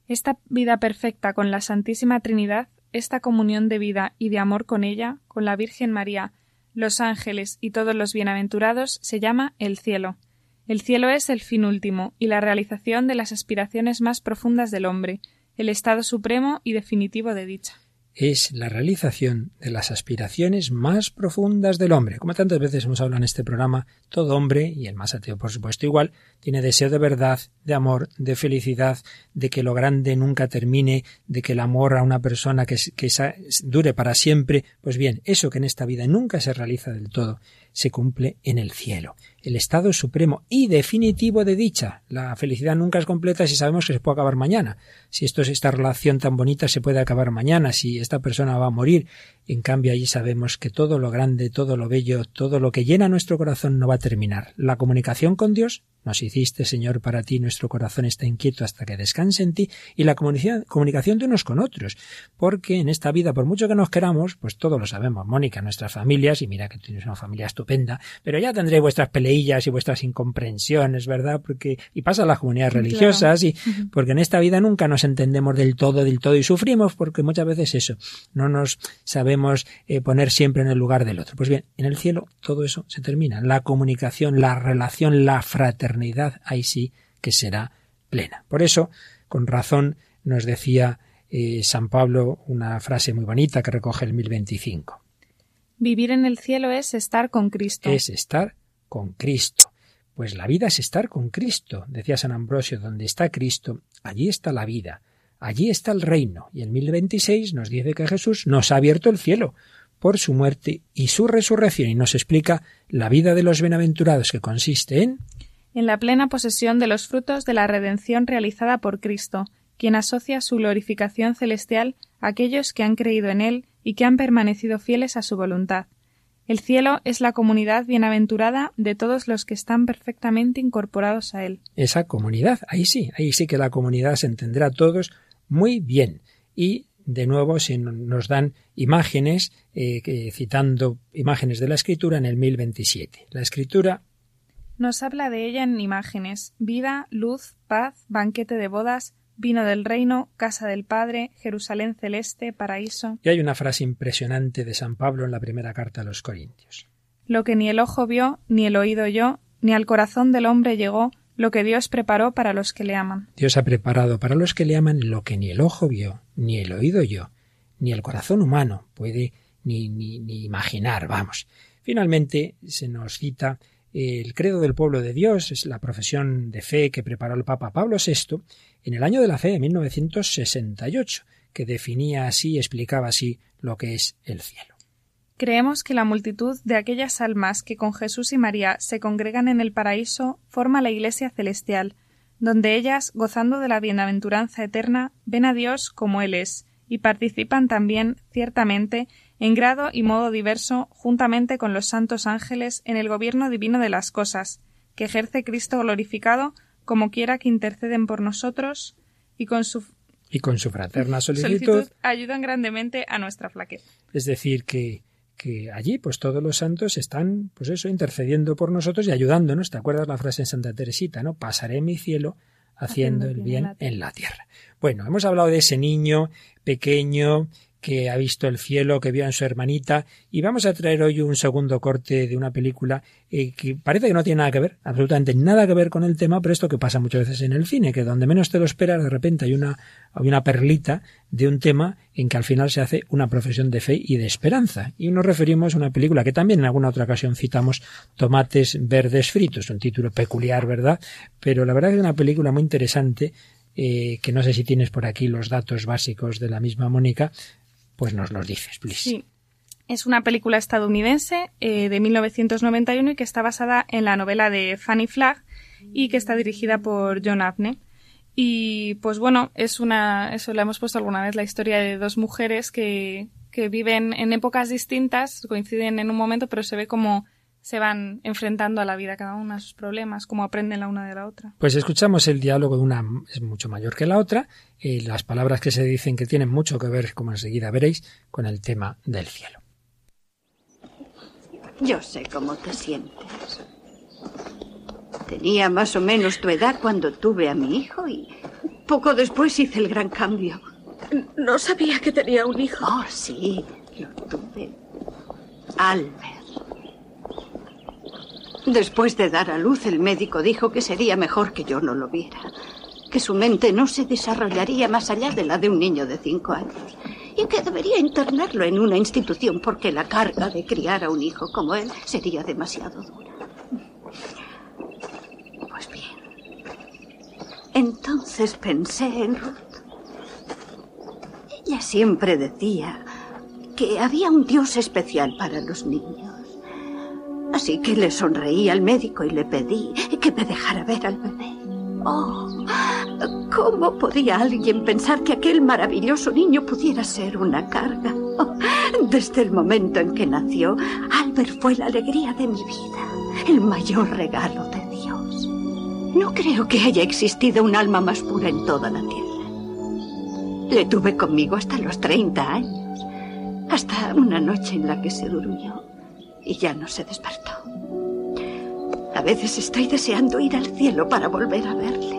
Speaker 3: Esta vida perfecta con la Santísima Trinidad, esta comunión de vida y de amor con ella, con la Virgen María, los ángeles y todos los bienaventurados, se llama el cielo. El cielo es el fin último y la realización de las aspiraciones más profundas del hombre, el estado supremo y definitivo de dicha
Speaker 2: es la realización de las aspiraciones más profundas del hombre. Como tantas veces hemos hablado en este programa, todo hombre, y el más ateo por supuesto igual, tiene deseo de verdad, de amor, de felicidad, de que lo grande nunca termine, de que el amor a una persona que, dure para siempre. Pues bien, eso que en esta vida nunca se realiza del todo, se cumple en el cielo, el estado supremo y definitivo de dicha. La felicidad nunca es completa si sabemos que se puede acabar mañana. Si esto es esta relación tan bonita se puede acabar mañana, si esta persona va a morir. En cambio allí sabemos que todo lo grande, todo lo bello, todo lo que llena nuestro corazón no va a terminar. La comunicación con Dios nos hiciste, Señor, para ti, nuestro corazón está inquieto hasta que descanse en ti, y la comunicación de unos con otros, porque en esta vida, por mucho que nos queramos, pues todo lo sabemos, Mónica, nuestras familias, y mira que tienes una familia estupenda, pero ya tendré vuestras y vuestras incomprensiones, ¿verdad? Porque, y pasa a las comunidades religiosas, y porque en esta vida nunca nos entendemos del todo, del todo, y sufrimos porque muchas veces eso, no nos sabemos eh, poner siempre en el lugar del otro. Pues bien, en el cielo todo eso se termina, la comunicación, la relación, la fraternidad, ahí sí que será plena. Por eso, con razón, nos decía eh, San Pablo una frase muy bonita que recoge el 1025.
Speaker 3: Vivir en el cielo es estar con Cristo.
Speaker 2: Es estar con Cristo. Pues la vida es estar con Cristo, decía San Ambrosio, donde está Cristo, allí está la vida, allí está el reino. Y el 1026 nos dice que Jesús nos ha abierto el cielo por su muerte y su resurrección y nos explica la vida de los bienaventurados que consiste en
Speaker 3: en la plena posesión de los frutos de la redención realizada por Cristo, quien asocia su glorificación celestial a aquellos que han creído en Él y que han permanecido fieles a su voluntad. El cielo es la comunidad bienaventurada de todos los que están perfectamente incorporados a Él.
Speaker 2: Esa comunidad, ahí sí, ahí sí que la comunidad se entenderá a todos muy bien. Y de nuevo se nos dan imágenes, eh, citando imágenes de la Escritura en el 1027. La Escritura
Speaker 3: nos habla de ella en imágenes vida, luz, paz, banquete de bodas, vino del reino, casa del Padre, Jerusalén celeste, paraíso.
Speaker 2: Y hay una frase impresionante de San Pablo en la primera carta a los Corintios.
Speaker 3: Lo que ni el ojo vio, ni el oído oyó, ni al corazón del hombre llegó, lo que Dios preparó para los que le aman.
Speaker 2: Dios ha preparado para los que le aman lo que ni el ojo vio, ni el oído oyó, ni el corazón humano puede ni, ni, ni imaginar, vamos. Finalmente se nos cita el credo del pueblo de Dios es la profesión de fe que preparó el Papa Pablo VI en el año de la fe de 1968, que definía así y explicaba así lo que es el cielo.
Speaker 3: Creemos que la multitud de aquellas almas que con Jesús y María se congregan en el paraíso forma la Iglesia celestial, donde ellas, gozando de la bienaventuranza eterna, ven a Dios como Él es, y participan también, ciertamente, en grado y modo diverso, juntamente con los santos ángeles, en el gobierno divino de las cosas, que ejerce Cristo glorificado, como quiera que interceden por nosotros, y con su
Speaker 2: y con su fraterna solicitud,
Speaker 3: ayudan grandemente a nuestra flaqueza.
Speaker 2: Es decir, que, que allí, pues todos los santos están, pues eso, intercediendo por nosotros y ayudándonos. ¿Te acuerdas la frase en Santa Teresita, no? Pasaré mi cielo haciendo, el bien, en la tierra. Bueno, hemos hablado de ese niño pequeño que ha visto el cielo, que vio en su hermanita, y vamos a traer hoy un segundo corte de una película eh, que parece que no tiene nada que ver, absolutamente nada que ver con el tema, pero esto que pasa muchas veces en el cine, que donde menos te lo esperas, de repente hay una, hay una perlita de un tema en que al final se hace una profesión de fe y de esperanza. Y nos referimos a una película que también en alguna otra ocasión citamos, Tomates Verdes Fritos, un título peculiar, ¿verdad? Pero la verdad es una película muy interesante eh, que no sé si tienes por aquí los datos básicos de la misma Mónica, pues nos los dices, please.
Speaker 3: Sí. Es una película estadounidense eh, de 1991 y que está basada en la novela de Fanny Flagg y que está dirigida por John Abney. Y pues bueno, es una, eso le hemos puesto alguna vez, la historia de dos mujeres que, que viven en épocas distintas, coinciden en un momento, pero se ve como se van enfrentando a la vida cada una a sus problemas, cómo aprenden la una de la otra.
Speaker 2: Pues escuchamos el diálogo de una es mucho mayor que la otra y las palabras que se dicen que tienen mucho que ver, como enseguida veréis, con el tema del cielo.
Speaker 10: Yo sé cómo te sientes. Tenía más o menos tu edad cuando tuve a mi hijo y poco después hice el gran cambio.
Speaker 11: No sabía que tenía un hijo.
Speaker 10: Oh, sí, lo tuve. Albert. Después de dar a luz, el médico dijo que sería mejor que yo no lo viera. Que su mente no se desarrollaría más allá de la de un niño de cinco años. Y que debería internarlo en una institución porque la carga de criar a un hijo como él sería demasiado dura. Pues bien. Entonces pensé en Ruth. Ella siempre decía que había un Dios especial para los niños. Así que le sonreí al médico y le pedí que me dejara ver al bebé. Oh, ¿cómo podía alguien pensar que aquel maravilloso niño pudiera ser una carga? Desde el momento en que nació, Albert fue la alegría de mi vida, el mayor regalo de Dios. No creo que haya existido un alma más pura en toda la tierra. Le tuve conmigo hasta los 30 años, hasta una noche en la que se durmió y ya no se despertó. A veces estoy deseando ir al cielo para volver a verle.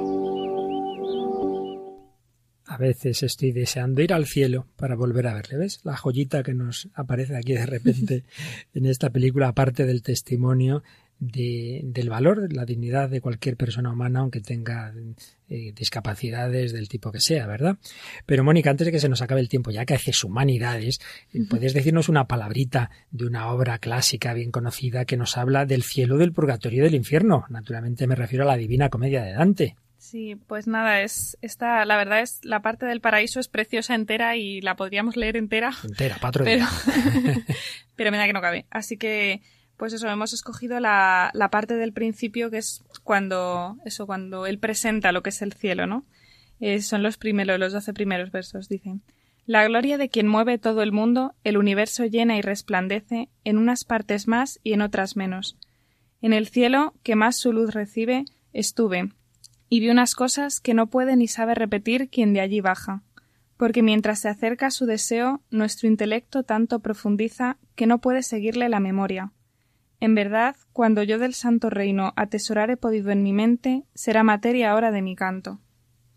Speaker 2: A veces estoy deseando ir al cielo para volver a verle. ¿Ves? La joyita que nos aparece aquí de repente en esta película, aparte del testimonio de, del valor, la dignidad de cualquier persona humana, aunque tenga eh, discapacidades del tipo que sea, ¿verdad? Pero Mónica, antes de que se nos acabe el tiempo, ya que haces humanidades, ¿puedes decirnos una palabrita de una obra clásica bien conocida que nos habla del cielo, del purgatorio y del infierno? Naturalmente me refiero a la Divina Comedia de Dante.
Speaker 3: Sí, pues nada, es esta, la verdad es la parte del paraíso es preciosa entera y la podríamos leer entera.
Speaker 2: Entera, patrón.
Speaker 3: Pero, pero me da que no cabe. Así que pues eso, hemos escogido la, la, parte del principio que es cuando, eso, cuando él presenta lo que es el cielo, ¿no? Eh, son los primeros, los doce primeros versos, dicen. La gloria de quien mueve todo el mundo, el universo llena y resplandece, en unas partes más y en otras menos. En el cielo, que más su luz recibe, estuve, y vi unas cosas que no puede ni sabe repetir quien de allí baja, porque mientras se acerca su deseo, nuestro intelecto tanto profundiza que no puede seguirle la memoria en verdad, cuando yo del santo reino atesorare podido en mi mente, será materia ahora de mi canto.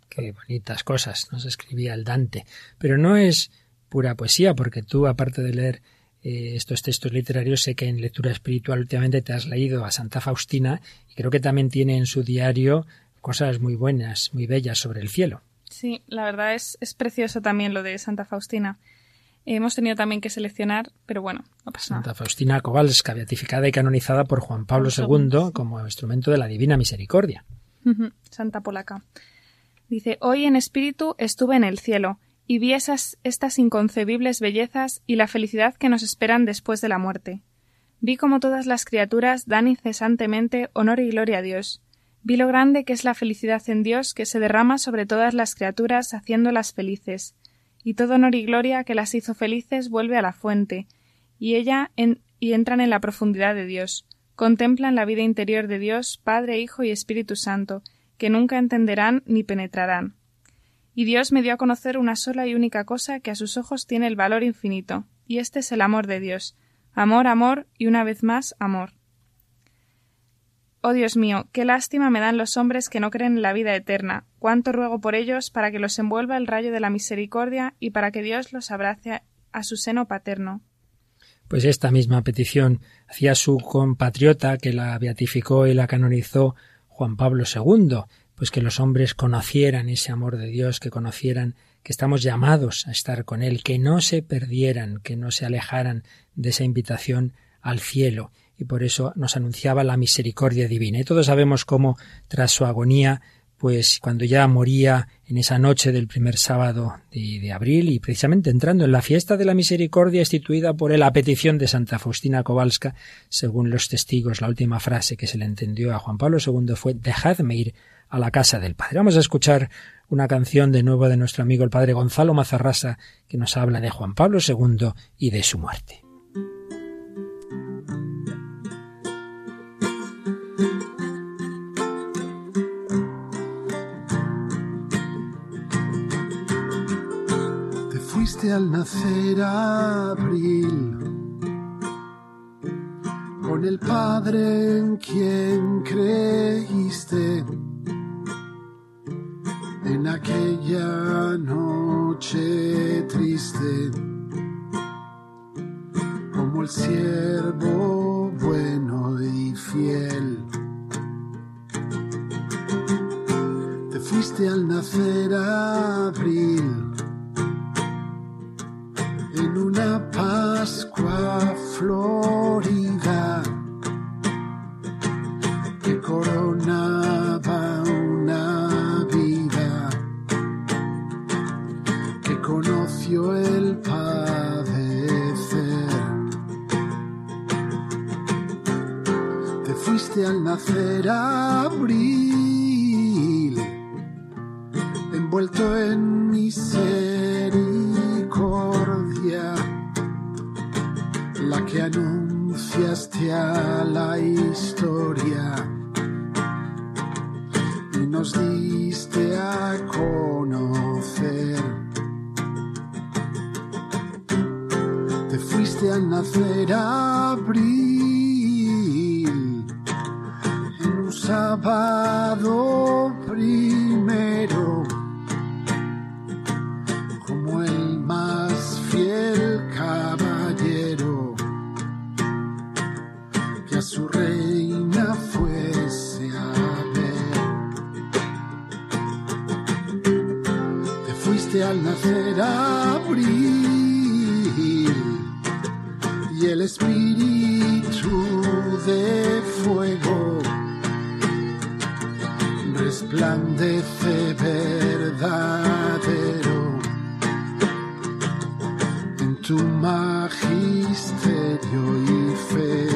Speaker 2: Qué bonitas cosas nos escribía el Dante. Pero no es pura poesía, porque tú, aparte de leer eh, estos textos literarios, sé que en lectura espiritual últimamente te has leído a Santa Faustina y creo que también tiene en su diario cosas muy buenas, muy bellas sobre el cielo.
Speaker 3: Sí, la verdad es, es precioso también lo de Santa Faustina. Hemos tenido también que seleccionar, pero bueno, no pasa
Speaker 2: Santa Faustina Kowalska, beatificada y canonizada por Juan Pablo II como instrumento de la Divina Misericordia.
Speaker 3: Santa Polaca. Dice, hoy en espíritu estuve en el cielo y vi esas, estas inconcebibles bellezas y la felicidad que nos esperan después de la muerte. Vi como todas las criaturas dan incesantemente honor y gloria a Dios. Vi lo grande que es la felicidad en Dios que se derrama sobre todas las criaturas haciéndolas felices y todo honor y gloria que las hizo felices vuelve a la fuente, y ella y entran en la profundidad de Dios, contemplan la vida interior de Dios, Padre, Hijo y Espíritu Santo, que nunca entenderán ni penetrarán. Y Dios me dio a conocer una sola y única cosa que a sus ojos tiene el valor infinito, y este es el amor de Dios. Amor, amor y una vez más amor. Oh Dios mío, qué lástima me dan los hombres que no creen en la vida eterna. Cuánto ruego por ellos para que los envuelva el rayo de la misericordia y para que Dios los abrace a su seno paterno.
Speaker 2: Pues esta misma petición hacía su compatriota que la beatificó y la canonizó Juan Pablo II, pues que los hombres conocieran ese amor de Dios, que conocieran que estamos llamados a estar con Él, que no se perdieran, que no se alejaran de esa invitación al cielo y por eso nos anunciaba la misericordia divina. Y todos sabemos cómo, tras su agonía, pues cuando ya moría en esa noche del primer sábado de, abril y precisamente entrando en la fiesta de la misericordia instituida por él a petición de Santa Faustina Kowalska, según los testigos, la última frase que se le entendió a Juan Pablo II fue dejadme ir a la casa del Padre. Vamos a escuchar una canción de nuevo de nuestro amigo el Padre Gonzalo Mazarrasa que nos habla de Juan Pablo II y de su muerte.
Speaker 12: Al nacer abril, con el Padre en quien creíste, en aquella noche triste, como el siervo bueno y fiel. Te fuiste al nacer abril una Pascua florida que coronaba una vida que conoció el padecer. Te fuiste al nacer abril, envuelto en misericordia la que anunciaste a la historia y nos diste a conocer. Te fuiste al nacer abril en un sábado primero al nacer abril y el espíritu de fuego resplandece verdadero en tu magisterio y fe.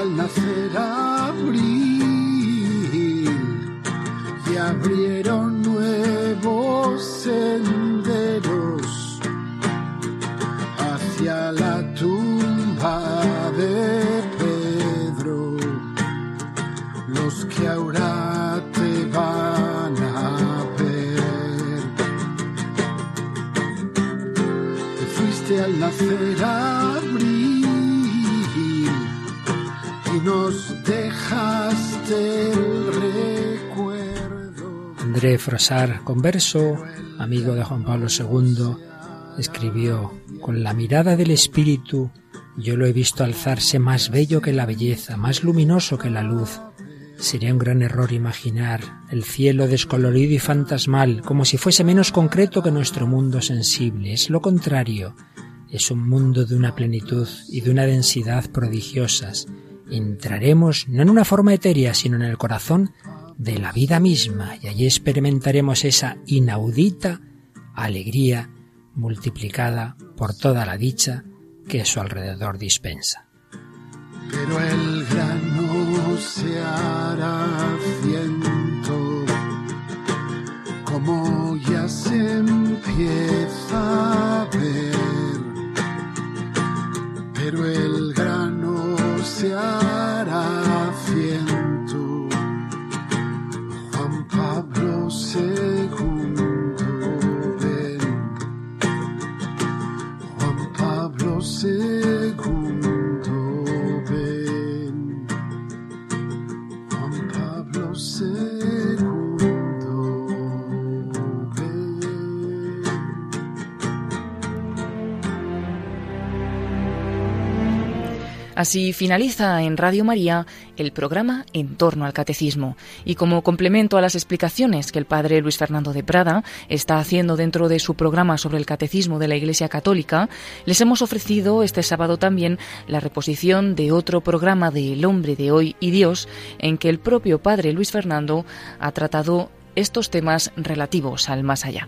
Speaker 12: al nacer abril abrieron nuevos senderos hacia la tumba de Pedro, los que ahora te van a ver. Te fuiste al nacer
Speaker 2: André Frosar, converso, amigo de Juan Pablo II, escribió, con la mirada del espíritu, yo lo he visto alzarse más bello que la belleza, más luminoso que la luz. Sería un gran error imaginar el cielo descolorido y fantasmal, como si fuese menos concreto que nuestro mundo sensible. Es lo contrario. Es un mundo de una plenitud y de una densidad prodigiosas, entraremos no en una forma etérea, sino en el corazón de la vida misma y allí experimentaremos esa inaudita alegría multiplicada por toda la dicha que a su alrededor dispensa.
Speaker 12: Pero el grano se hará ciento, como ya se empieza a ver, pero el grano se hará Pablo
Speaker 1: Así finaliza en Radio María el programa En torno al Catecismo. Y como complemento a las explicaciones que el padre Luis Fernando de Prada está haciendo dentro de su programa sobre el Catecismo de la Iglesia Católica, les hemos ofrecido este sábado también la reposición de otro programa de El hombre de hoy y Dios, en que el propio padre Luis Fernando ha tratado estos temas relativos al más allá.